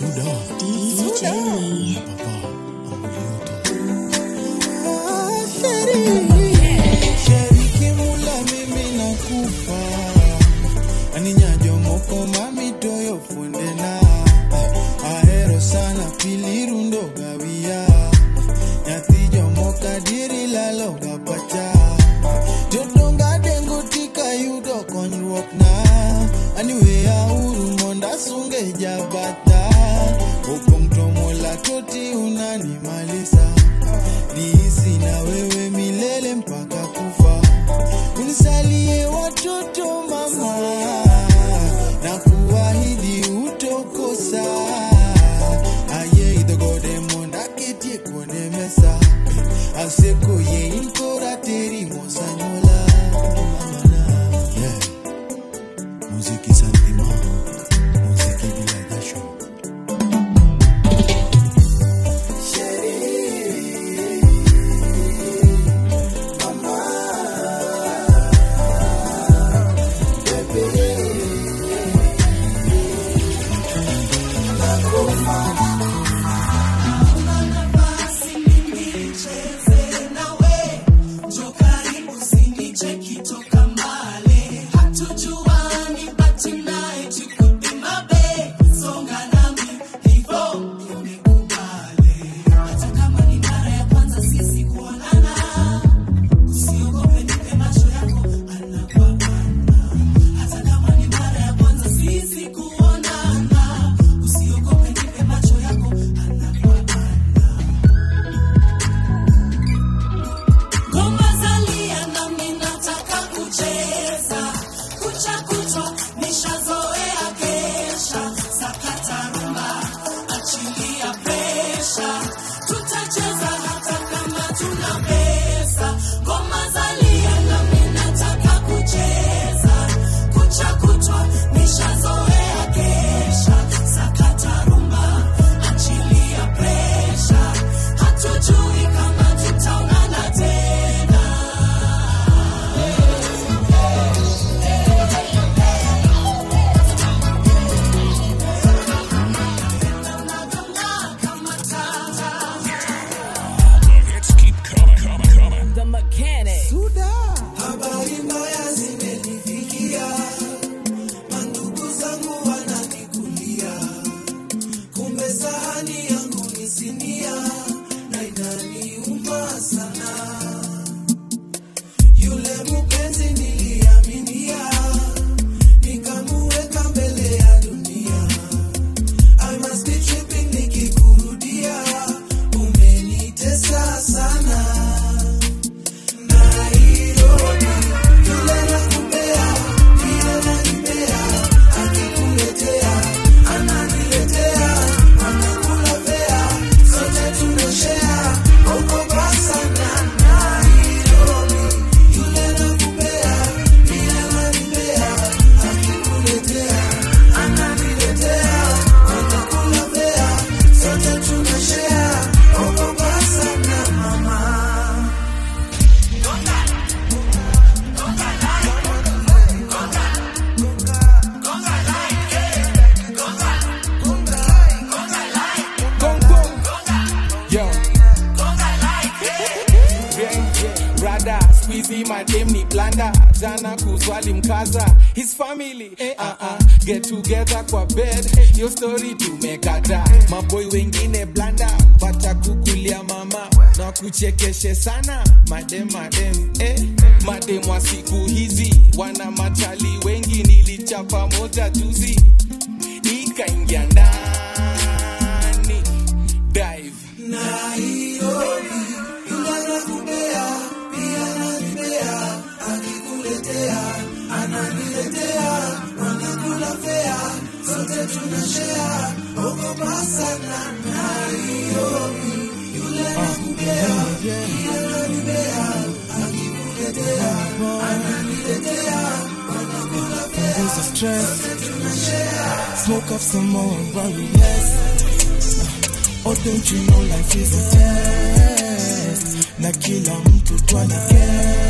sudah. DJ. Sudah. wizi madem ni blanda. Jana kuzwali mkaza. His family eh, uh -uh. get together kwa bed. Eh. Yo story tumekata. Eh. Maboi wengine blanda. Watakukulia mama. Na kuchekeshe sana. Madem madem. Eh. madem wa siku hizi. Wana machali wengi. Nilichapa moja juzi. Ikaingia ndani. Dive. Nice. wananiletea wanakula fea, sote tunashea, ogopa sana naioni yule nakubea, kila akikuletea ananiletea wanakula fea, smoke up some more and worry less. Oh, don't you know life is a test? Na kila mtu twana care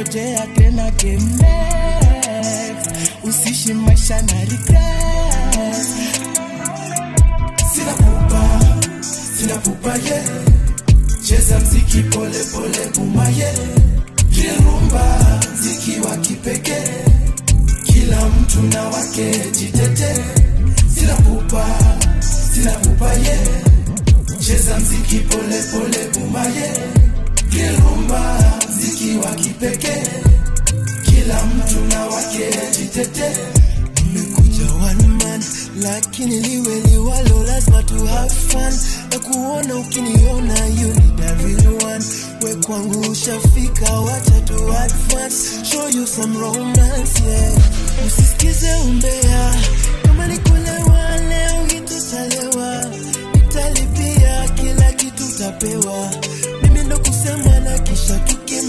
ngojea tena next usishi maisha na regret sina pupa sina pupa ye cheza mziki pole pole bumaye rumba mziki wa kipekee. Kila mtu na wake jitete. Sina pupa sina pupa ye cheza mziki pole pole bumaye rumba mziki wa kipekee. Kila mtu na wake jitete. Nimekuja one man lakini liwe liwalo lazima tu have fun. Na kuona ukiniona you need one. We kwangu ushafika wacha tu advance. Show you some romance yeah. Usisikize umbea. Kama ni kulewa leo hitutalewa nitalipia kila kitu tapewa mimi ndo kusema na kisha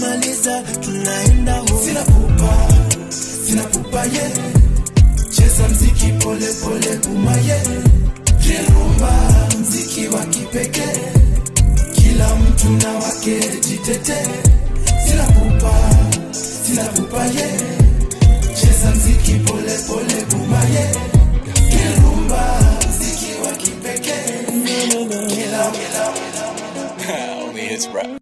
tukimaliza tunaenda home. Sina pupa sina pupa ye cheza mziki pole pole bumaye Kirumba mziki wa kipekee. Kila mtu na wake jitete. Sina pupa sina pupa ye cheza mziki pole pole bumaye Kirumba mziki wa kipekee. Kila kila umuhanda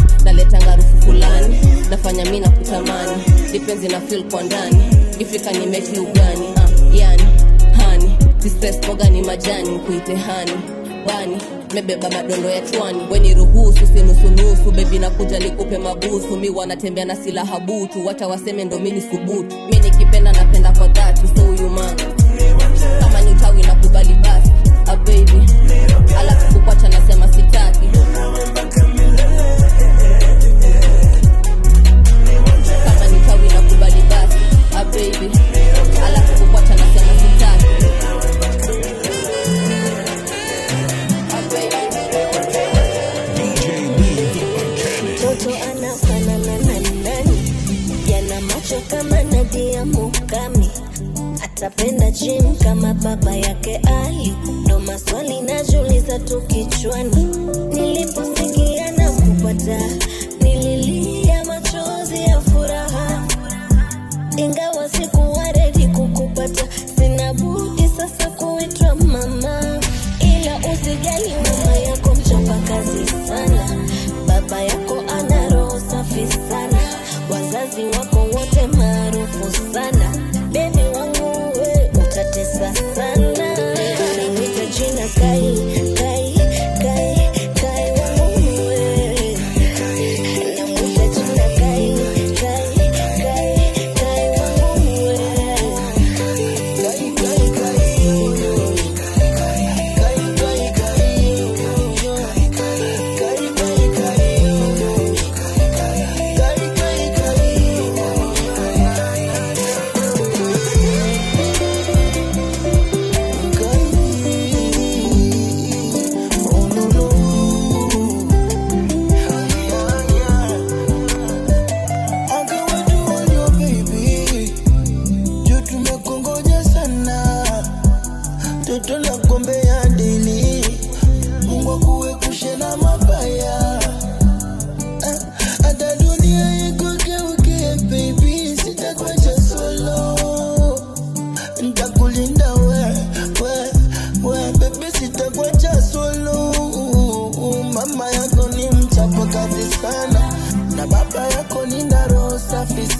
Naleta ngarufu fulani, nafanya mi na kutamani Dipenzi na fil kwa ndani, ifika nimeti ugani. Uh, yani hani, ni majani, kuite hani bani mebeba madondo ya chwani weni ruhusu sinusunusu bebi na kuja nikupe mabusu. Mi wanatembea na silaha butu. Wacha waseme ndo mini subutu. Mi nikipenda napenda kwa dhati. So huyu man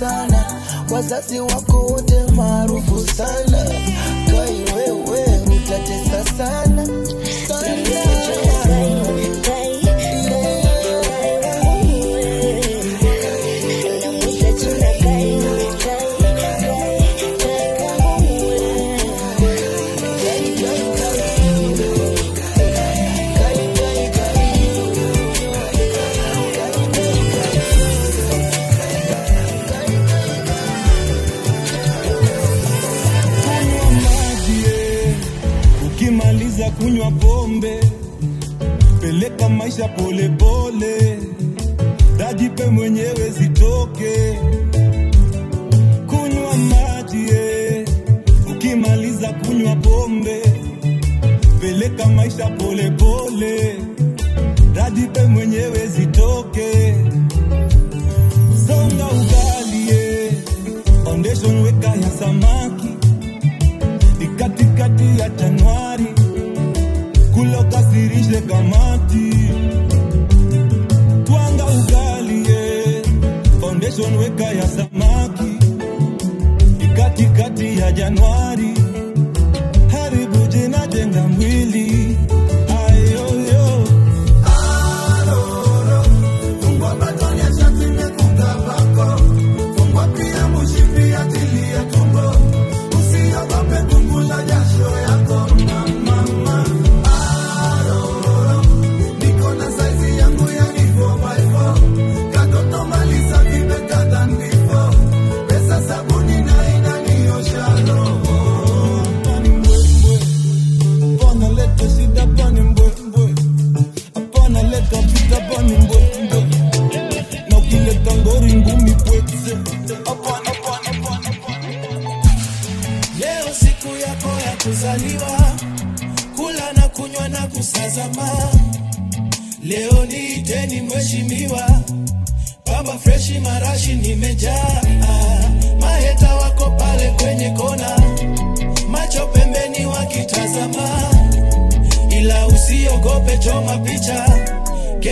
sana, wazazi wako wote maarufu sana, kai utatesa sana. weka ya samaki ni katikati ya Januari.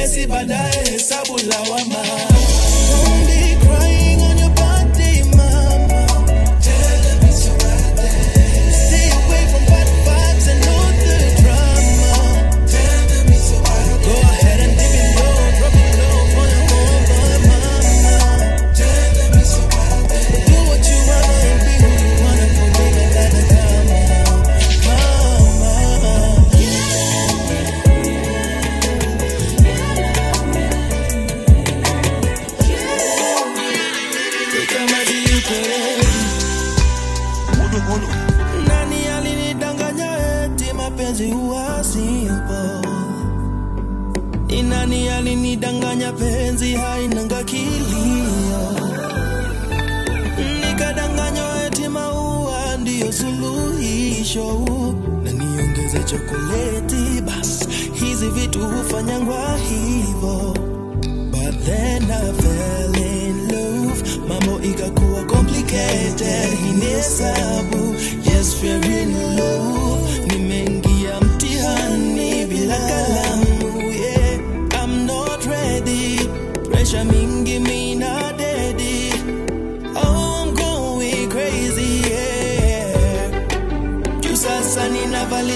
Kesi baadaye hesabu lawama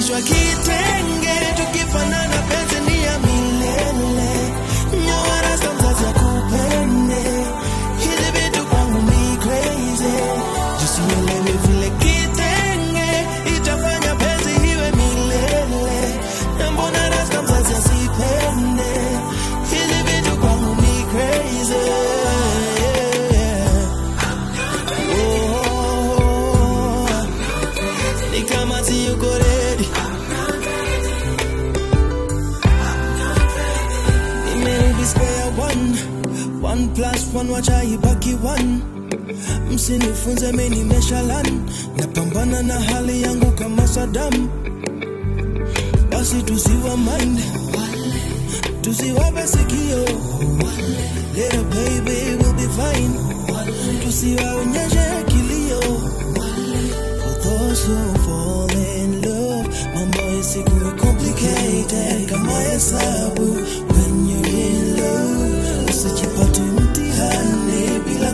kesho akitengere tukifanana. one wachaibaki one. Msinifunze menimeshalan napambana na hali yangu kama sadamu basi tusiwa mind. Tusiwape sikio little baby will be fine. Tusiwaonyeshe kilio. For complicated. Kama hesabu when you're in love.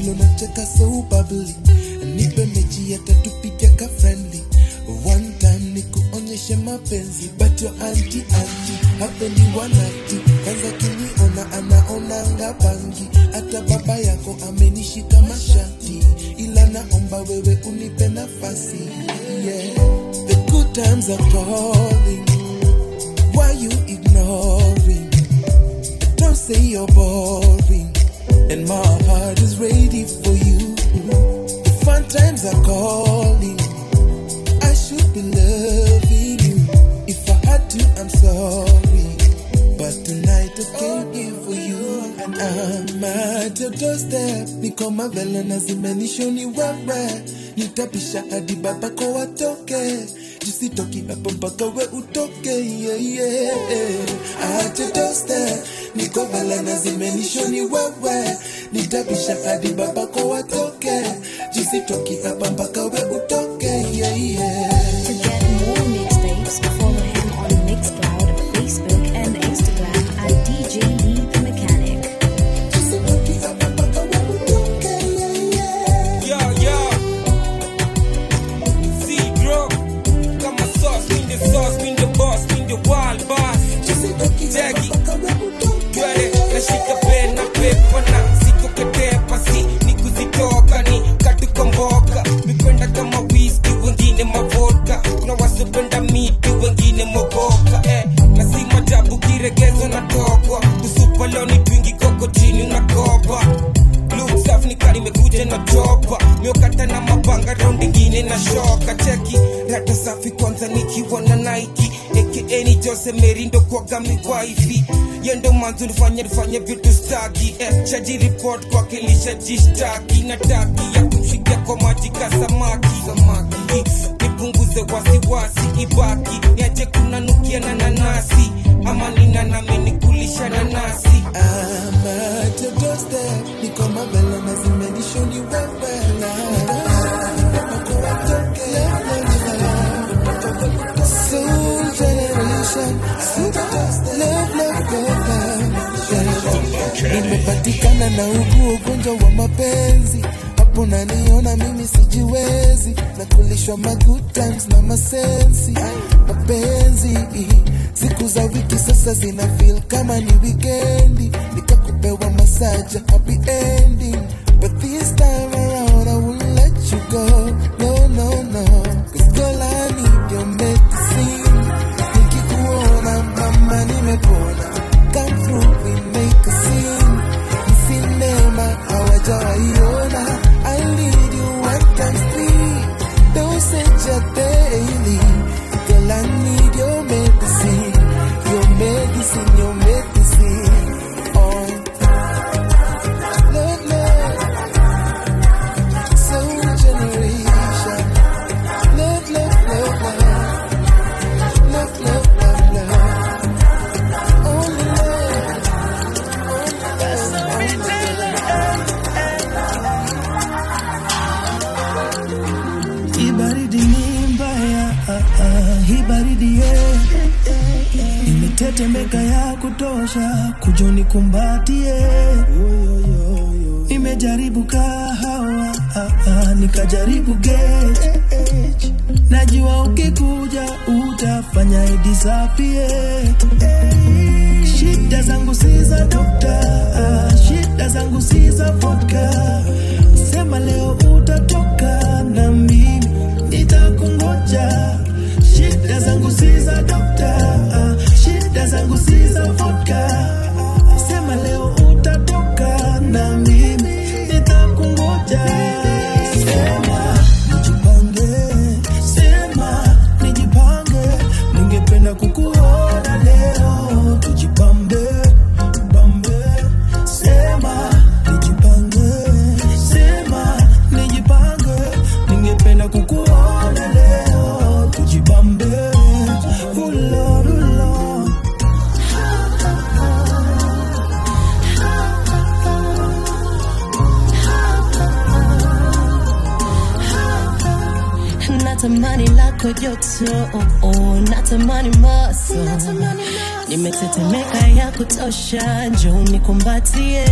nimeno nacheka so bubbly. Nipe mechi hata tupige ka friendly. One time nikuonyeshe mapenzi. But your anti anti hapendi wanati. Kwanza kiniona anaonanga bangi hata baba yako amenishika mashati ila naomba wewe unipe nafasi. Yeah. Why you ignoring? Don't say you're boring, and my heart is ready for you. The fun times are calling. I should be loving you. If I had to, I'm sorry. But tonight I came here for you, and I'm at your doorstep. Niko mavela na zimenishoni wewe, nitapisha hadi babako watoke. jisitoki hapo mpaka we utoke, yeah, yeah. At your niko vela na zimenishoni wewe, nitapisha hadi babako watoke. jisitoki hapa mpaka we utoke, yeah, yeah. Na miokata na mapanga raundi ingine na shoka cheki rata safi kwanza nikiwa na naiki aka Jose Merindo kwa mi yendo manzo nifanye nifanye vitu staki. Eh, shaji report kwake lishajishtaki na taki ya kumshikia kwa maji ka samaki. Samaki nipunguze wasiwasi ibaki. Niache kunanukia na nanasi. Ama nina nami nikulisha nanasi I'm at your doorstep, niko na Nimepatikana na ugu ugonjwa wa mapenzi. Hapo naniona mimi sijiwezi. Na kulishwa ma na masensi mapenzi siku za wiki sasa zina feel kama ni wikendi. Nikakupewa masaja happy ending. But this time around I will let you go kutosha, kujoni kumbatie. Nimejaribu kahawa, ah, ah, nikajaribu. Najua ukikuja utafanya idisapie. Shida zangu si za dokta, ah, shida zangu si za vodka. Sema leo utatoka na mimi nitakungoja. Shida zangu si ya njoo nikumbatie.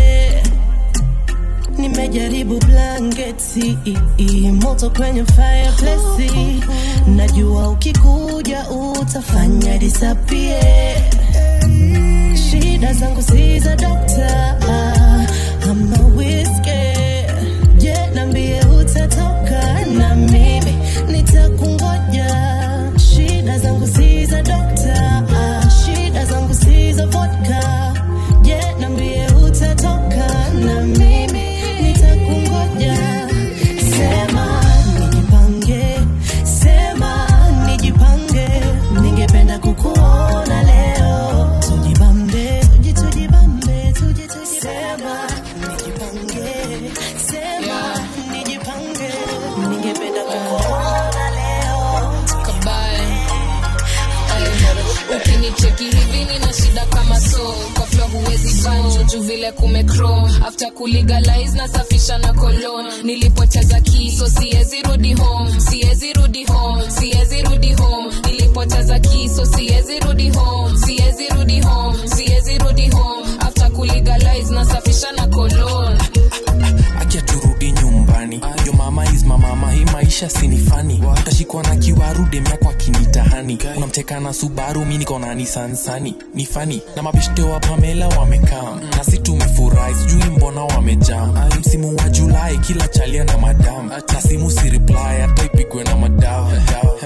Nimejaribu blanketi moto kwenye fireplace. Najua ukikuja utafanya disapie shida zangu si za dokta ama whiskey after na safisha na kolon nilipocheza kiso siwezi rudi home siwezi rudi home siwezi rudi home. Nilipocheza kiso siwezi rudi home siwezi rudi home siwezi rudi home. After kulegalize nasafisha na kolon turudi nyumbani. Yo mama is mama hii maisha sinifani utashikwa na kiwaru demya kinitahani unamteka na subaru mi niko na nisansani ni fani na mabishte wa pamela wamekaa. Na si tumefurahi sijui mbona wamejaa. Msimu wa julai kila chalia na madam na simu si hata ipigwe na madawa.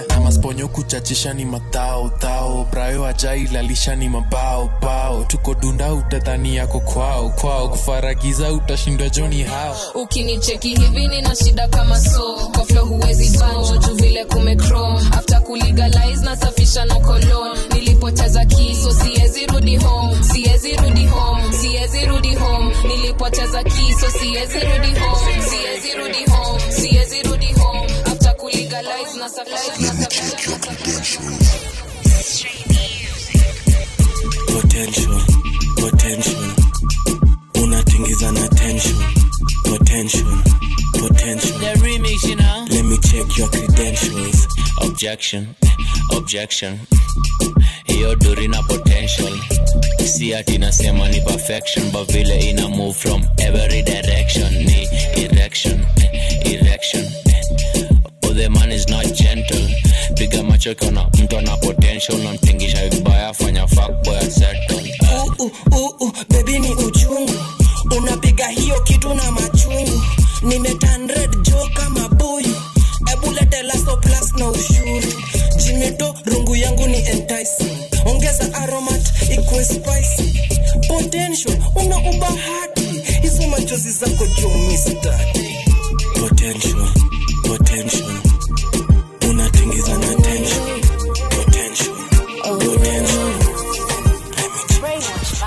Na masponyo kuchachisha ni matao tao. Brayo ajailalisha ni mabao bao tuko utadhani yako kwao kwao. Kufaragiza utashindwa joni hao ukinicheki hivi nina shida kama so. Kwa flo huwezi banjo juu vile kumecrom after kulegalize nasafisha na kolon nilipoteza kiso siwezi rudi home. Siwezi rudi home. Siwezi rudi home. Nilipoteza kiso siwezi rudi home. Siwezi rudi home. Siwezi rudi home. After kulegalize nasafisha na potential potential. Unatingiza na tension potential potential The remix, you know. let me check your credentials Objection, objection. Hiyo duri na potential. Si ati nasema ni perfection, but vile ina move from every direction. Ni erection, erection. Oh, the man is not gentle. Piga macho kiona mtu ana potential, namtingisha vibaya, fanya fuckboy settle. uh, uh, uh, bebi ni uchungu unapiga hiyo kitu na machungu nimetan yangu ni enticing. Ongeza aromat ikuwe spicy. Potential una ubahati. Hizo machozi zako juu mistati potential potential. Unatingiza na tension. Potential potential.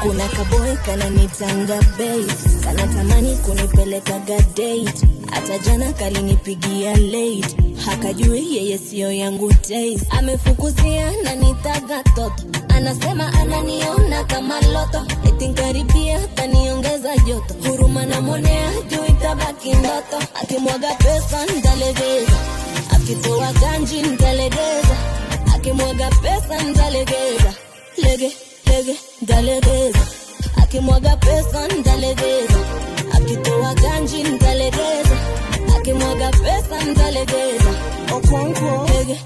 Kuna kaboy kananitanga bei. Kanatamani kunipeleka date hata jana kalinipigia late. Hakajui yeye siyo yangu taste. Amefukuzia na nitaga toto anasema ananiona kama loto. Etinkaribia kaniongeza joto. Huruma namwonea juu itabaki ndoto. Akimwaga pesa ntalegeza. Akitoa ganji ntalegeza. Akimwaga pesa ntalegeza. Lege lege ntalegeza. Akimwaga pesa ntalegeza akitoa ganji ntalegeza akimwaga pesa ntalegeza okonkwo lege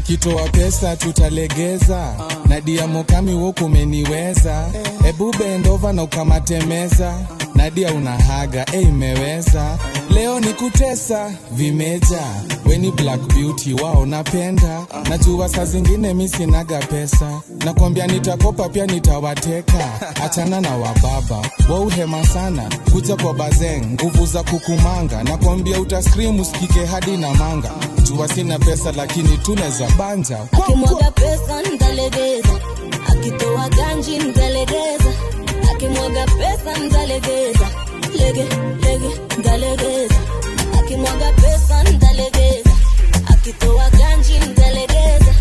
nikitoa pesa tutalegeza. Na diamokami wokumeniweza ebu bendova na ukamatemeza. Nadia unahaga e imeweza. Leo ni kutesa vimeja. Weni black beauty wao napenda. Najua saa zingine misinaga pesa. Nakwambia nitakopa pia nitawateka. Achana na wababa. Wauhema sana. Kuja kwa bazeng nguvu za kukumanga. Nakwambia utaskrimu usikike hadi na manga. Jua sina pesa lakini tuneza banja akimwaga pesa ntalegeza akitoa ganji ntalegeza akimwaga pesa ntalegeza lege lege ntalegeza akimwaga pesa ntalegeza akitoa ganji ntalegeza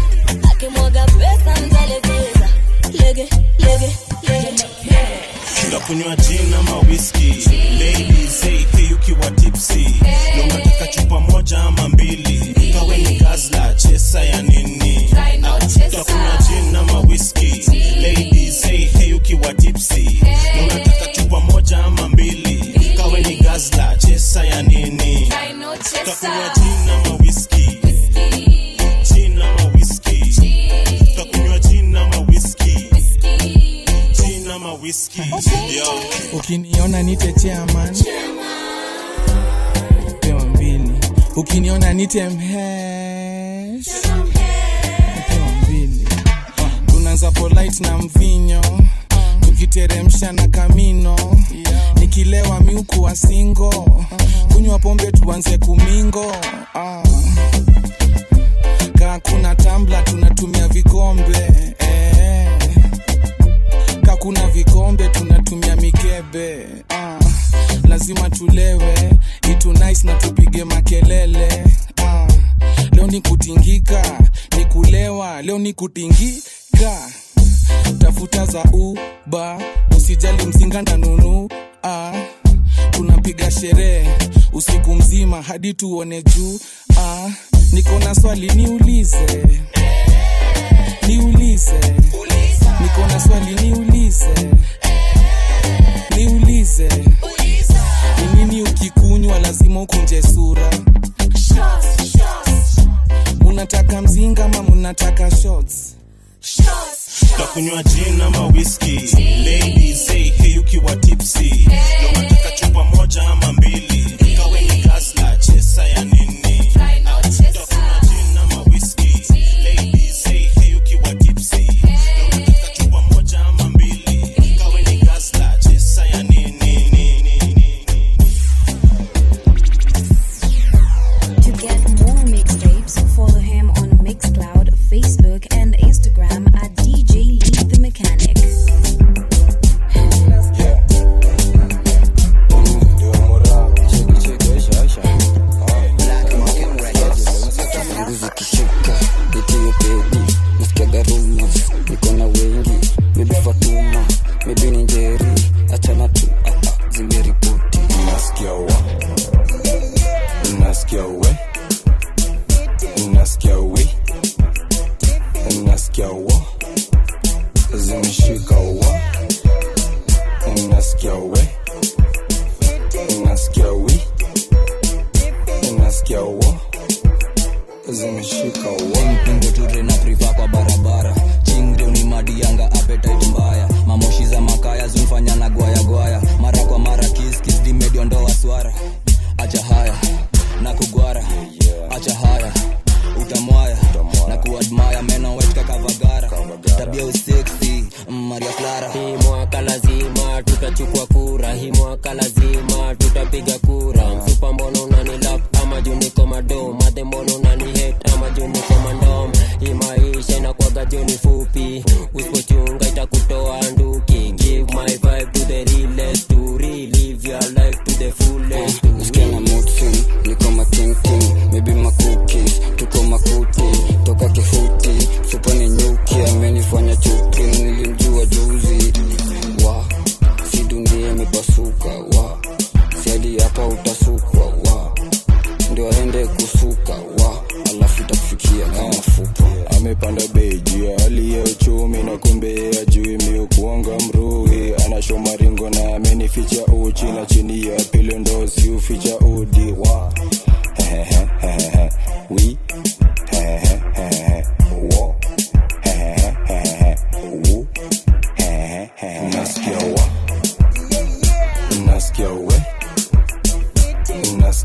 akimwaga pesa ntalegeza lege lege lege tunakunywa gin ama whisky ladies hey, hey ukiwa tipsy. Na unataka chupa moja ama mbili. Chesa ya nini? No Ah, utakunywa gin ama whisky ladies say hey ukiwa tipsy. Na unataka chupa moja ama mbili. Kawe ni gazla chesa ya nini? Utakunywa gin ama yo. Ukiniona nite chairman. Pewa mbili. Ukiniona nite mhesh. Pewa mbili. Tunaanza polite na mvinyo. Tukiteremsha na kamino. Nikilewa miuku wa singo kunywa pombe tuanze kumingo. Ah. kaa kuna tambla tunatumia vikombe kakuna vikombe tunatumia mikebe. Uh, lazima tulewe. Itu nice na tupige makelele. Uh, leo ni kutingika ni kulewa leo ni kutingika tafuta za uba usijali mzinga ndanunu. Ah, tunapiga sherehe usiku mzima hadi tuone juu ah, niko na swali niulize niulize. Niko na swali niulize. Niulize. Ni nini ukikunywa lazima ukunje sura? Munataka mzinga ama munataka shots? Utakunywa gin ama whisky ladies say hey ukiwa tipsy. Na unataka chupa moja ama mbili. Kawe ni chesa ya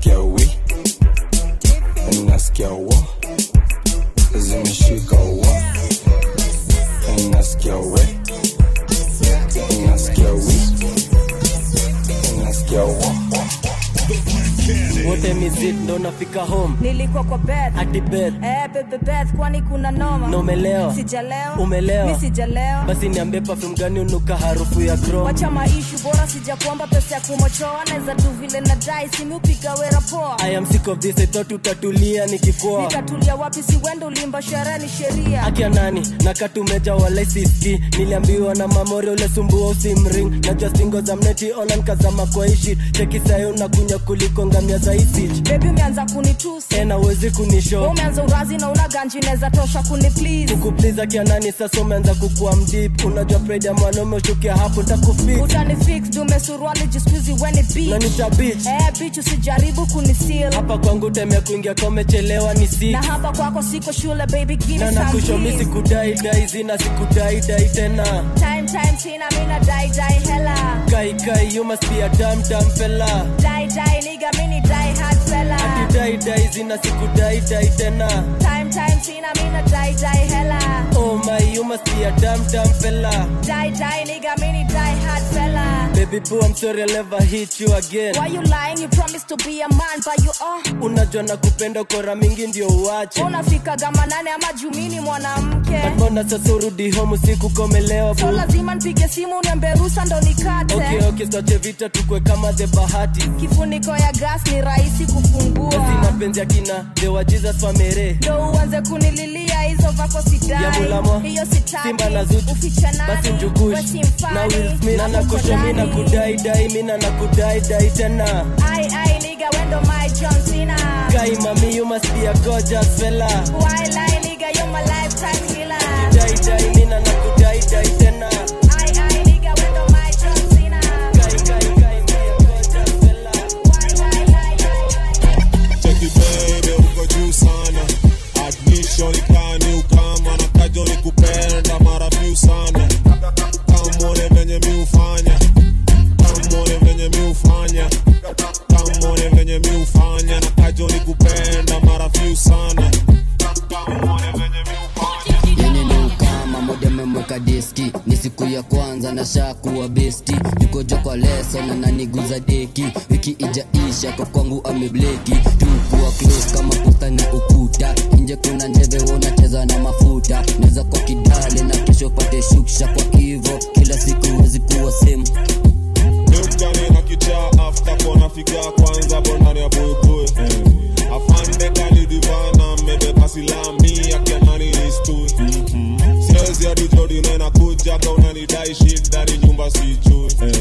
nasikia wi nasikia wa zimeshika mizit ndo nafika home. Nilikuwa kwa bed. Hadi bed. Eh bebe bed kwani kuna noma? Na sijaleo umelewa. Mi sijalewa basi niambie perfume gani unuka harufu ya chrome wacha maishu bora sijakuomba pesa ya kumochoa. Naweza tu vile na dai simu upiga wera poa. I am sick of this I thought utatulia nikikoa nikatulia wapi si wendo ulimba sherehe ni sheria. Akia nani? Nakatumeja wala siski niliambiwa na mamori ule sumbua usimring najua stingo za mneti online kazama kwa ishi cheki sayo unakunya kuliko ngamia za isich bebi umeanza kunitusi. Tena uwezi kunisho umeanza urazi na una ganji tosha kuni please kukupliza kianani sasa umeanza kukua mdip unajua pride ya mwanaume uchukia hapo ntakufix utani fix dume suruali jiskuizi weni na nita bitch eh bitch usijaribu kunisil. Hapa kwangu temea kuingia komechelewa ni six na hapa kwako siko shule baby give na nakushomi sikudai dai zina sikudai dai tena. Time time sina mina dai dai hela. Kai kai you must be a dumb dumb fella. Die die nigga mini die hard fella ati dai dai zina sikudai dai tena. Time time sina mina dai dai hela. Oh my you must be a damn damn fella. Dai dai nigga mini baby boo i'm sorry i'll never hit you again. Why you lying? You promised to be a man but you are. Unajua na kupenda kora mingi ndio uache. Unafika gama nane ama jumini mwanamke. Mbona sasa urudi home usiku komelewa so lazima nipige simu niambie ruhusa ndo nikate. Okay okay tuache vita tukwe kama the bahati. Kifuniko ya gas ni rahisi kufungua. Sina penzi akina the wa jesus famere ndo uanze kunililia hizo vako ya mulamo hiyo sitaki. Simba na zuchu. Basi nani we na will smith na nakosha nakusho nakudai dai mina na kudai dai tena. Ai ai nigga wendo my john cena. Kai mami you must be a gorgeous fella. Why lie nigga you my lifetime killer. Dai dai siku ya kwanza na shakuwa besti. Nikojo kwa leso na naniguza deki. Wiki ijaisha kwa kwangu amebleki. Tukuwa close kama posta na ukuta. Nje kuna njeve wanacheza na mafuta. Naweza kwa kidale na kesho pate shuksha kwa hivo kila siku wezi kuwa same. Nukani na kichaa after kona figa kwanza bondani ya buibui afande kali divana mmebeba silami akianani istui siwezi hadi nena kuja ka unanidai shida ni nyumba sijui rapana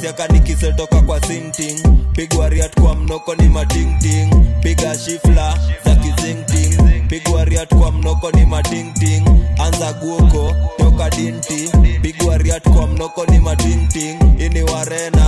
siaka nikise toka kwa sinting. Pigwa riat kwa mnoko ni matingting piga shifla za kizingting pigwa riat kwa mnoko ni matingting anza guoko toka dinti. Pigwa riat kwa mnoko ni matingting ini warena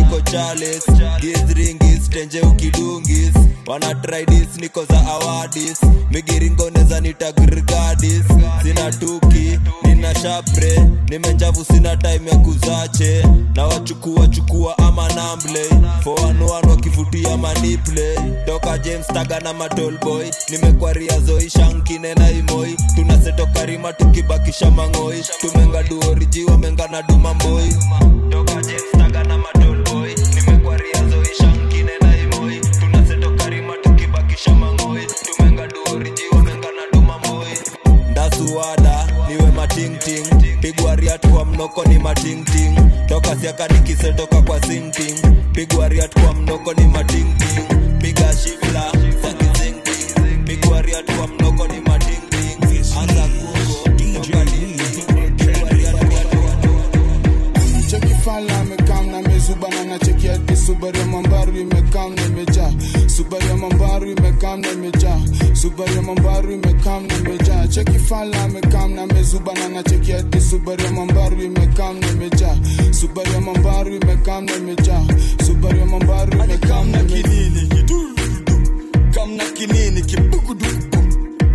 kuliko chales gizringis tenje ukidungis. Wana tridis niko za awadis. Migiringo neza nitagrigadis sina tuki nina shapre. Nimenjavu sina time ya kuzache. Na wachukua chukua ama namble. Foanuan wakivutia maniple. Toka james taga na matolboy nimekwaria zoi shankine na imoi tunasetokarima tukibakisha mang'oi. Tumenga duoriji wamenga na dumamboi toka james taga na matolboy nimekwaria zoi shankine na imoi tunasetoka tukibakisha mang'oi tumenga duoriji wamenga na dumamboi ndasuwada niwe matingting. Pigwa kwa mnoko ni matingting. Toka siaka nikisetoka kwa sinting pigwa riat kwa mnoko ni matingting mambaru na imejaa. Subaru ya mambaru imekam na imejaa. Cheki fala amekam na mezubana na cheki hadi subaru ya mambaru imekam na imejaa. Subaru ya mambaru imekam na imejaa. Subaru ya mambaru imekam na imejaa kam na kinini kibugudu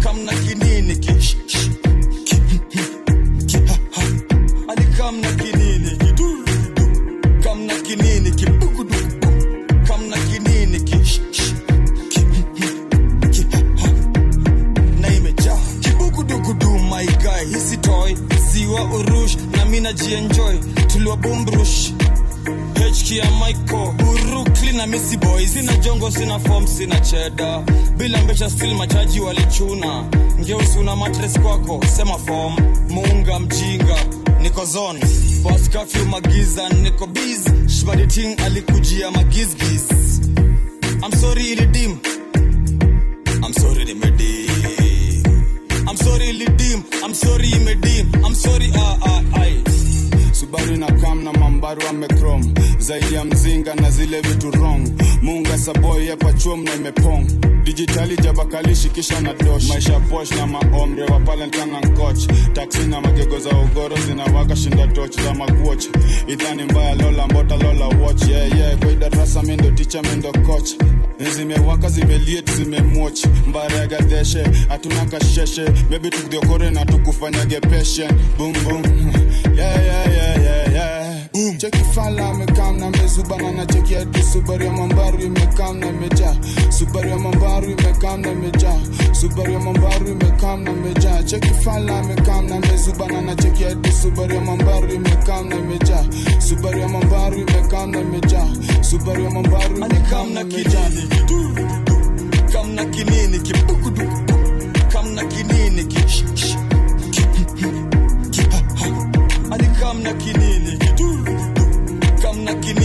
kam na kinini ki siwa urush na mi najienjoy, tuliwa bumbrush. HK ya Michael. Urukli na Messi Boy sina jongo sina form sina cheda bila mbecha still machaji walichuna. Ngeusi una matres kwako sema form. Muunga mjinga niko zone. Bas kafyu magiza niko biz shbaditing alikujia magizgiz. I'm sorry ilidim I'm sorry nimedim ilidim I'm sorry imedim I'm sorry ah ah ai subaru na kam na mambaru amekrom zaidi ya mzinga na zile vitu wrong munga saboi yepa chuom na imepong. Dijitali jabakalishi kisha na dosh. Maisha posh na maomre wa palentana taksi na magego za ugoro zinawaka shinda toch za makuoch. Idhani mbaya lola mbota lola watch. Yeah, yeah. kwa idarasa mindo ticha mindo coach. Zimewaka zimeliet zimemwoch mbaregadeshe hatuna kasheshe. Bebi tukdiokore na tukufanyage peshe boom. Yeah, yeah, yeah, yeah, Boom. cheki fala amekam na mezubana na cheki hadi subaru ya mambaru imekam na imejaa subaru ya mambaru imekam na imejaa subaru ya mambaru imekam na imejaa cheki fala amekam na mezubana na cheki hadi subaru ya mambaru imekam na imejaa subaru ya mambaru imekam na imejaa subaru ya mambaru imekam na imejaa kam na kinini? Kibugudu kam na kinini? Ki sh- sh- ani kam na kinini kidu kam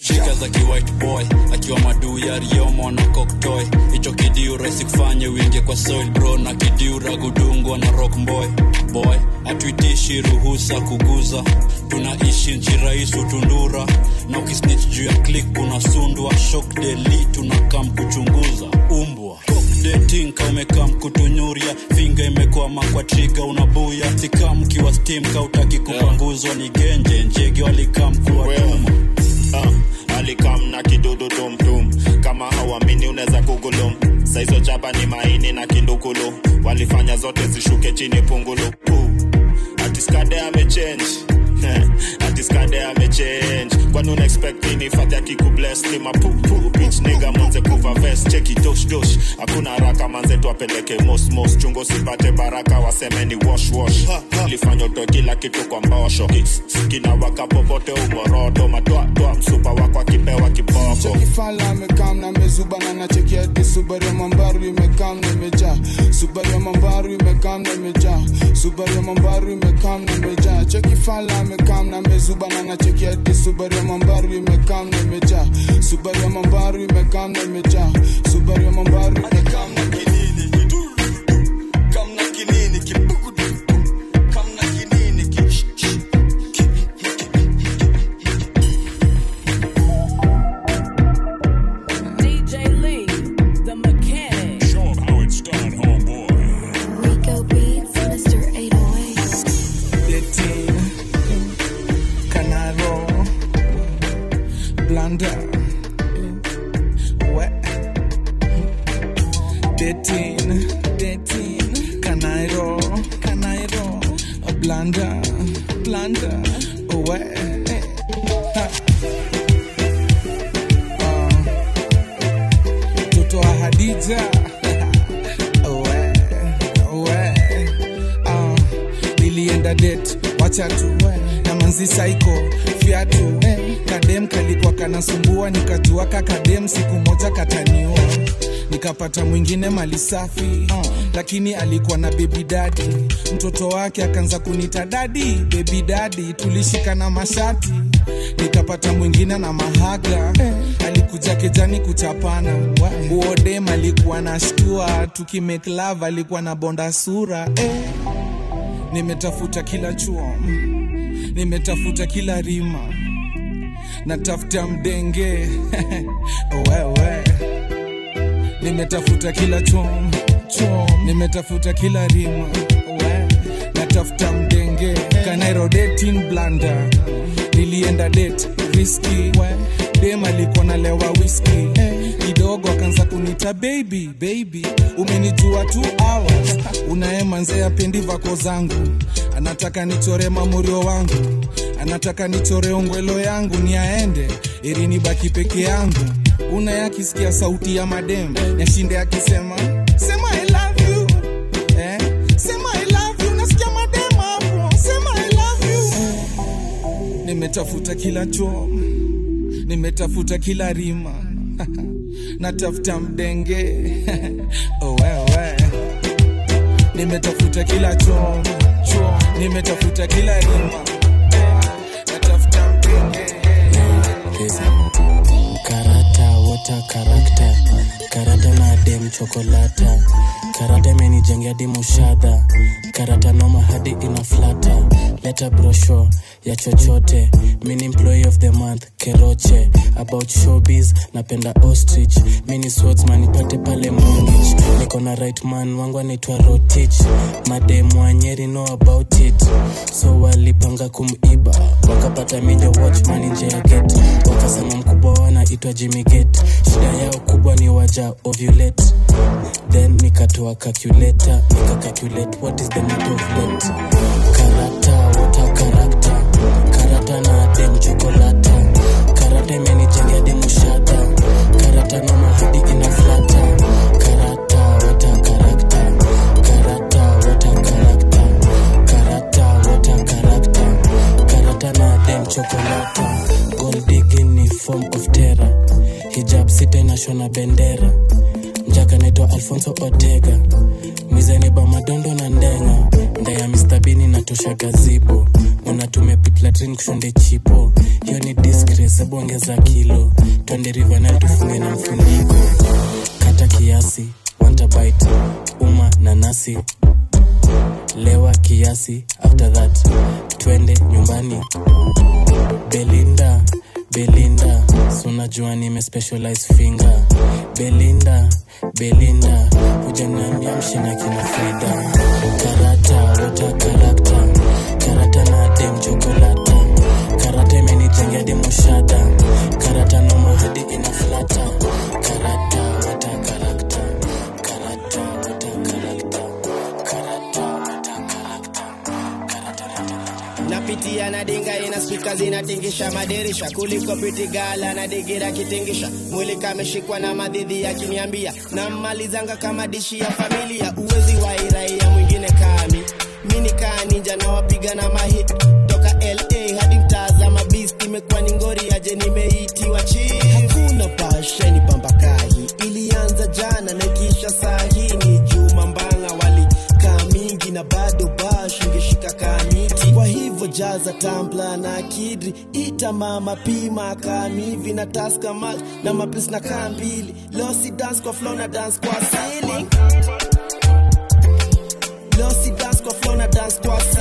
shika za kiwhite boy akiwa maduu ya riomo na koktoy hicho kidiu rahisi kufanye wingi kwa soil bro na kidiu ragudungwa na rock boy. Boy atuitishi ruhusa kuguza. Tunaishi nchi rahisu utundura. Na ukisnich juu ya clik kuna sundwa shok deli tunakam kuchunguza. Umbwa. Detinka umekam kutunyuria finga imekwama kwa triga unabuya. Sikam kiwa stim kautaki kupanguzwa ni genje njege walikam kuwatuma alikam na kidudu tumtum kama hauamini unaweza kugulum. Saizo chapa ni maini na kindukulu. Walifanya zote zishuke chini pungulu. Atiskade amechange atiskade amechange kwani una expect nini fadhi akikubless ni mapupu bitch nigga manze kuva vest. Cheki dosh dosh. Hakuna haraka manze twapeleke mos mos. Chungo sipate baraka waseme ni wash wash. Lifanya utoe kila kitu kwa mbosho kina waka popote umoroto matwatwa msupa wako akipewa kiboko. Cheki amekam na mezubana na cheki hadi subaru ya mambaru imekam na imejaa subaru ya mambaru imekam na imejaa subaru ya mambaru imekam na imejaa cheki fala amekam na mezubana na cheki hadi subaru ya mambaru imekam na imejaa. Subaru ya mambaru imekam na imejaa. Subaru ya mambaru imekam na Blanda, Blanda, Wet. Mtoto wa Hadija, nilienda det wachatu na manzi saiko fiatu. Kadem kalikuwa kanasumbua nikajuaka kadem siku moja kataniua nikapata mwingine mali safi lakini alikuwa na bebi dadi mtoto wake akaanza kunita dadi bebi dadi tulishikana mashati nikapata mwingine na mahaga. Alikuja kejani kuchapana. Uodem alikuwa na shtua. Tukimake love alikuwa na bonda sura. Eh. nimetafuta kila chuo mm. nimetafuta kila rima. Natafuta mdenge. Wewe nimetafuta kila chom chom nimetafuta kila rima. Natafuta mdenge. Kanairo dating blanda. Nilienda det riski dem alikuwa nalewa wiski kidogo akaanza kunita baby baby. Umenijua two hours. Unaemanze apendi vako zangu. Anataka nichore mamurio wangu. Anataka nichore ongwelo yangu. Ni aende ili nibaki peke yangu una akisikia sauti ya madem yashinde akisema sema I love eh? nimetafuta kila choo nimetafuta kila rima. Natafuta mdenge. Owewe nimetafuta kila choo nimetafuta kila rima wota karakta karata na dem chokolata karata imenijengea dimushadha karata noma hadi inaflata. Leta brosho ya chochote. Mini employee of the month keroche. About showbiz napenda ostrich. Mini swordsman ipate pale mongich niko na right man wangu anaitwa rotich. Mademu wanyeri know about it. So walipanga kumiba. Wakapata minyo watchman nje ya get wakasema mkubwa anaitwa Jimmy Gate. Shida yao kubwa ni waja ovulate. Then nikatoa calculator, nika calculate what is the matter of that. Character, what a character. Character na dem chocolate. Character bendera. Mjaka naitwa alfonso otega. Mizaniba madondo na ndenga. Ndaya mistabini natosha gazibo. Mona tumepitlatrin kushonde chipo. Hiyo ni disgrace ebongeza kilo. Twende rivanal tufunge na mfuniko. Kata kiasi wantabit uma na nasi. Lewa kiasi after that twende nyumbani sunajua nime specialize finger. Belinda belinda hujaniambia mshina kina frida karata wata zinatingisha madirisha kuliko pitigala na digira kitingisha. Mwili kameshikwa na madhidhi yakiniambia nammalizanga kama dishi ya familia. Uwezi wa iraia mwingine kami mini kaa ninja na na mahit. Toka la hadi mtazama beast imekuwa ni ngori aje nimeitiwa chief jaza tambla na kidri. Ita mama pima kamivi na taska mal na mapis na kaa losi dance kwa flow na dance kwa ceiling. Losi dance kwa flow na dance kwa ceiling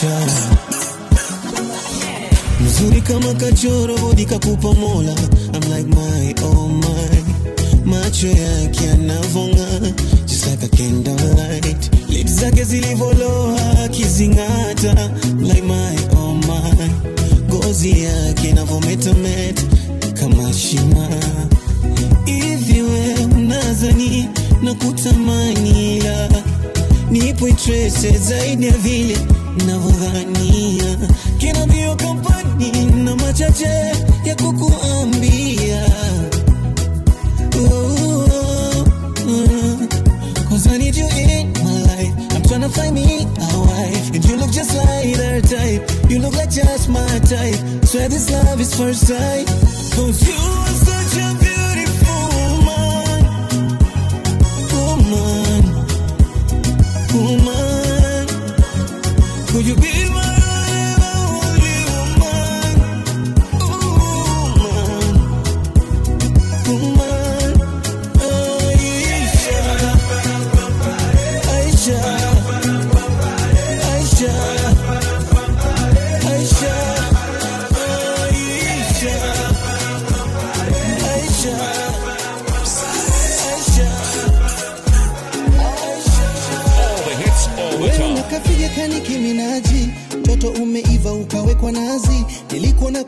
biashara mzuri kama kachoro hodi mola. I'm like my oh my. Macho yake anavonga just like a zake zilivoloa kizingata. Like my oh my. Ngozi yake navometameta kamashima shima hivi na kutamanila la? Zaidi ya vile. Navyodhania kina mbio kampani na machache ya kukuambia. Cause I need you in my life. I'm tryna find me a wife. And you look just like her type. You look like just my type. Swear this love is first sight. Cause you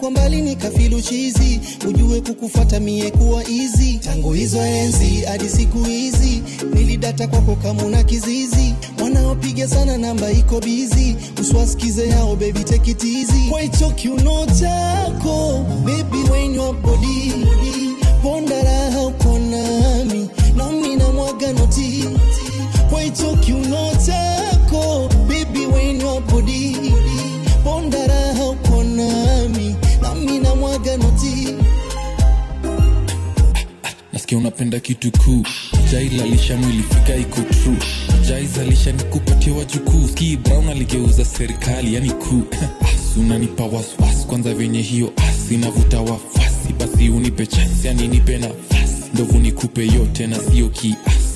kwa mbali nikafilu chizi. Ujue kukufata mie kuwa izi tangu hizo enzi hadi siku hizi nilidata kwako kama una kizizi. Wanaopiga sana namba iko bizi uswasikize yao baby take it easy. Kwa hicho kiuno chako baby when your body ponda raha uko nami nami na mwaga noti. Kwa hicho kiuno chako unapenda kitu kuu. Jailalisha mwilifika iko tru jaizalisha ni kupatia wajukuu. Ski aligeuza serikali yani kuu sunanipa unanipa waswas kwanza venye hiyo asi inavuta wafasi. Basi unipe chansi yani nipe nafasi. Ndovu nikupe yote na sio kiasi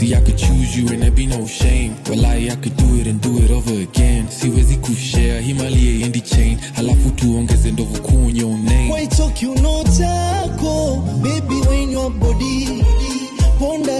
See, I could choose you and there'd be no shame. Well, I, I could do it and do it over again. Siwezi kushare Himalaya endi chain, halafu tuongeze ndovu your name. kwa hicho kiuno chako baby when your body ponda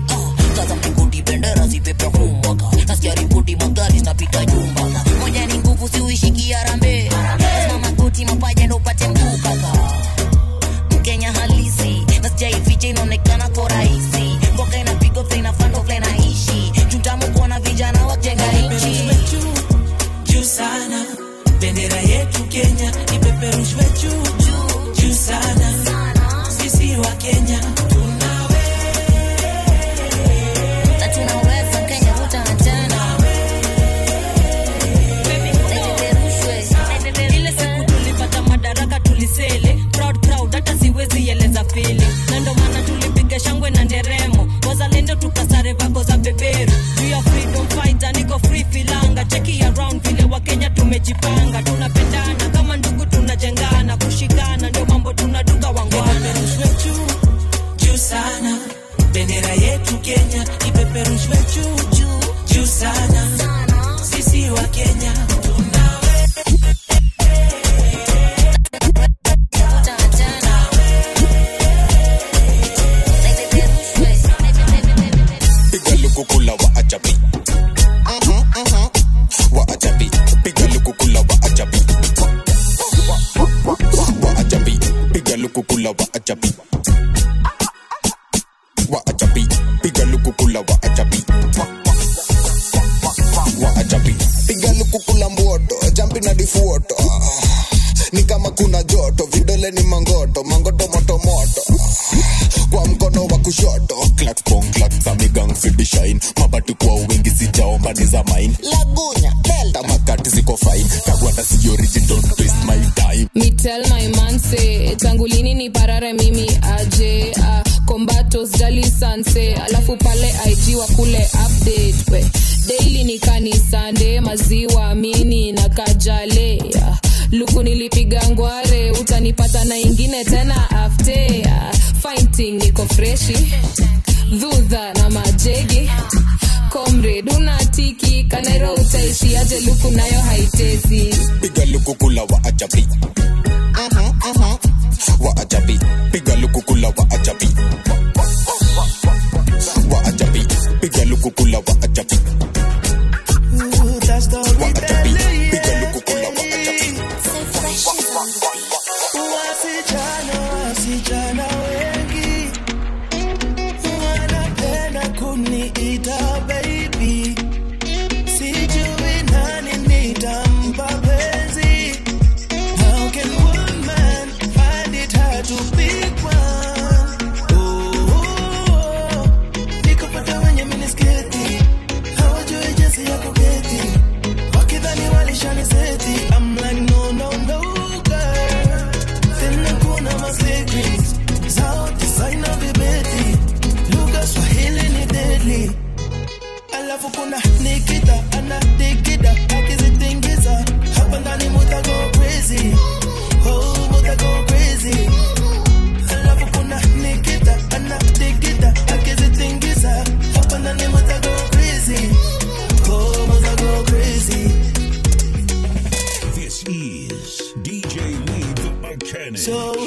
moto jampi na difuoto ni kama kuna joto vidole ni mangoto mangoto motomoto kwa mkono wa kushoto klatkonglaksamigangsibishain mabati kwa wengi sijaombani za main lagunya delta. Makati ziko fain kagwanda sioriginal my time me my man say ni parare mimi aje uh, mbatos jali alafu pale ig kule update daily ni kanisande maziwa mini na kajale. Luku nilipiga ngware utanipata na ingine tena afte fighting niko freshi. Dhudha na majegi. Comrade unatiki kanairo utaishiaje luku nayo haitezi. Piga luku kula wa ajabi. Aha, aha. wa ajabi piga kukula wa ajabu. So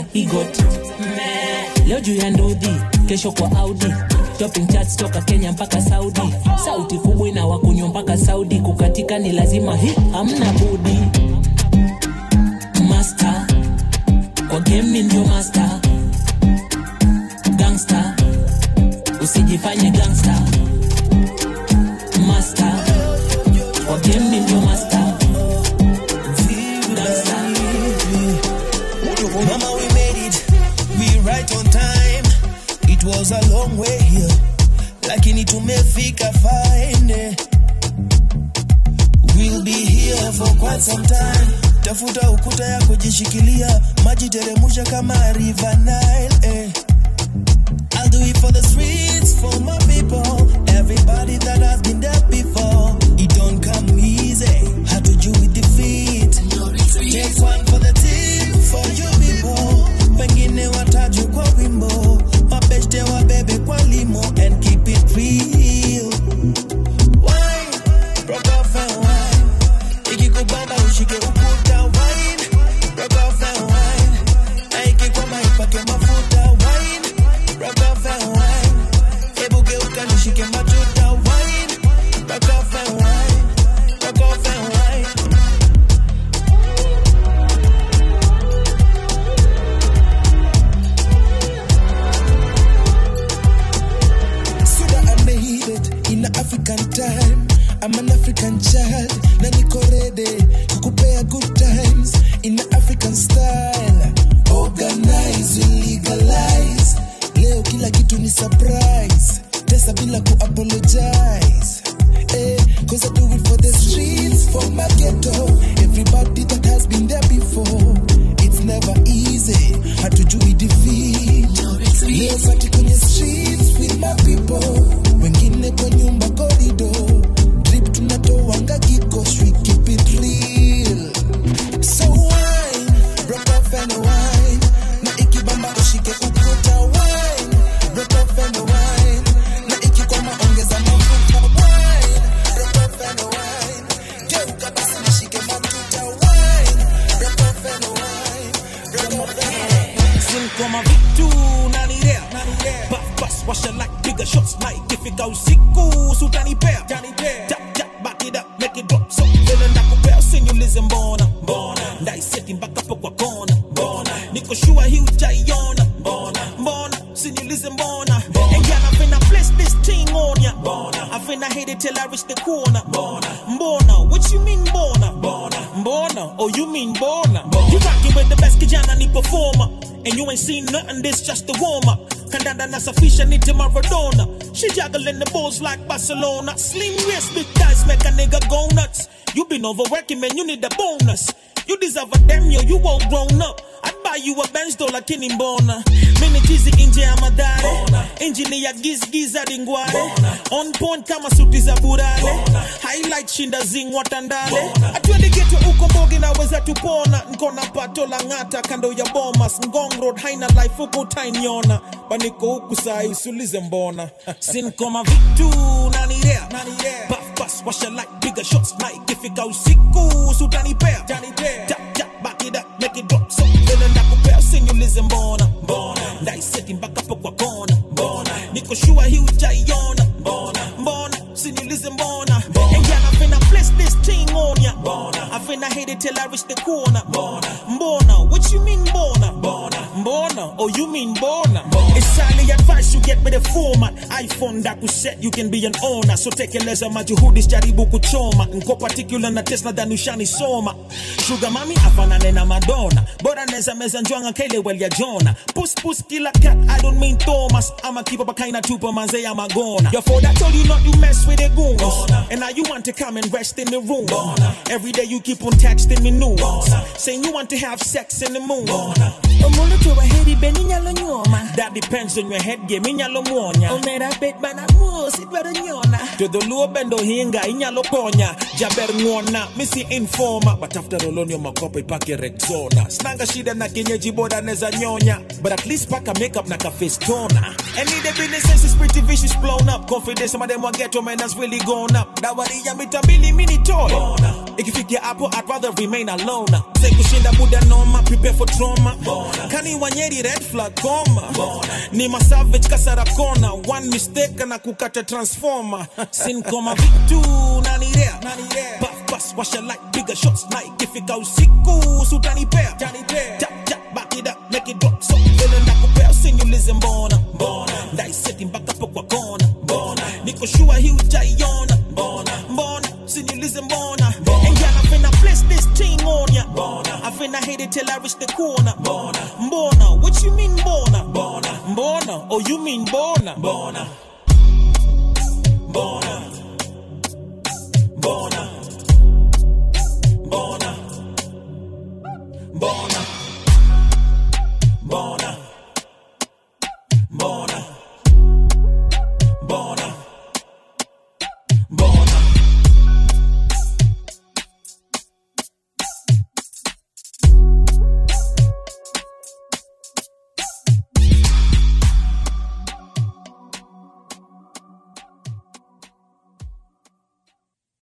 He good. Tafuta ukuta ya kujishikilia, maji teremusha kama River Nile. Eh. I'll do it for the streets, for my people, everybody that has been there before. Nothing this just the warm up. Kandanda nasafisha niti Maradona she juggling the balls like Barcelona. Slim waist big thighs make a nigga go nuts. You been overworking man you need a bonus. You deserve a damn yo you all grown up. I'd buy you a Benz though lakini mbona mimi chizi nje ya madhare injini ya gizgiz hadi ngware on point kama suti za burale highlight shinda zing watandale atwende uko mbogi naweza tupona. Nkona pato la ng'ata kando ya bomas. Ngong road haina life huko utainiona baniko huku sai usiulize mbona. Sinkoma vitu nanirea bafbas washa like bigger shots. Like ifika usiku sutanipea tap tap back it up make it drop. So vile ndakupea usinyulize mbona. Ndaiseti mpaka hapo kwa kona. Niko sure hii utaiona mbona mbona and yeah on ya I finna hit it till I reach the corner. Bona. Bona. what you mean Bona? Bona. Bona. oh you mean mbona it's highly advice you get with the format. iphone that da kuset you can be an owner. So take a tekeleza majuhudi jaribu kuchoma nko particular na test nadhani ushanisoma sugar mami afanane na madonna. Bora neza meza njwanga kele well ya jona. Puss puss killer cat i don't mean thomas. I'm a keep up a kind of tupa manze ya magona your father told you not you mess with the goons. And now you want to come and rest in the room every day you keep on in me nuance. Saying you want to have sex in the moon. Omulo to a hedi beni nyalo nyoma. That depends on your head game, inyalo muonya. Omera bet bana mos idwaro nyona. To the luo bendo oh, hinga, inyalo ponya. Jaber ngona, misi informa. But after all on your makopa ipake Rexona. Snanga shida na kienyeji boda neza nyonya. But at least paka makeup na ka face toner. And need the business is pretty vicious blown up. Confidence some of them want get to man that's really gone up. Dawari ya mitabili mini toy. Ikifikia hapo I'd rather remain alone. Say kushinda muda noma, prepare for trauma. Kani wanyeri red flag koma. Ni masavage kasara kona. One mistake na kukata transformer. Sin koma vitu nanirea. Puff pass washa light bigger shots like ikifika usiku sutanipea. Tap tap back it up make it drop so vile nakupea usinyulize mbona. Ndaiseti mpaka po kwa kona. Niko sure hii utaiona. Mbona usinyulize mbona. And girl I finna place this thing on ya. I finna hit it till I reach the corner. Mbona, what you mean mbona? Mbona, oh you mean bona? Mbona. Mbona. Mbona. Mbona. Mbona.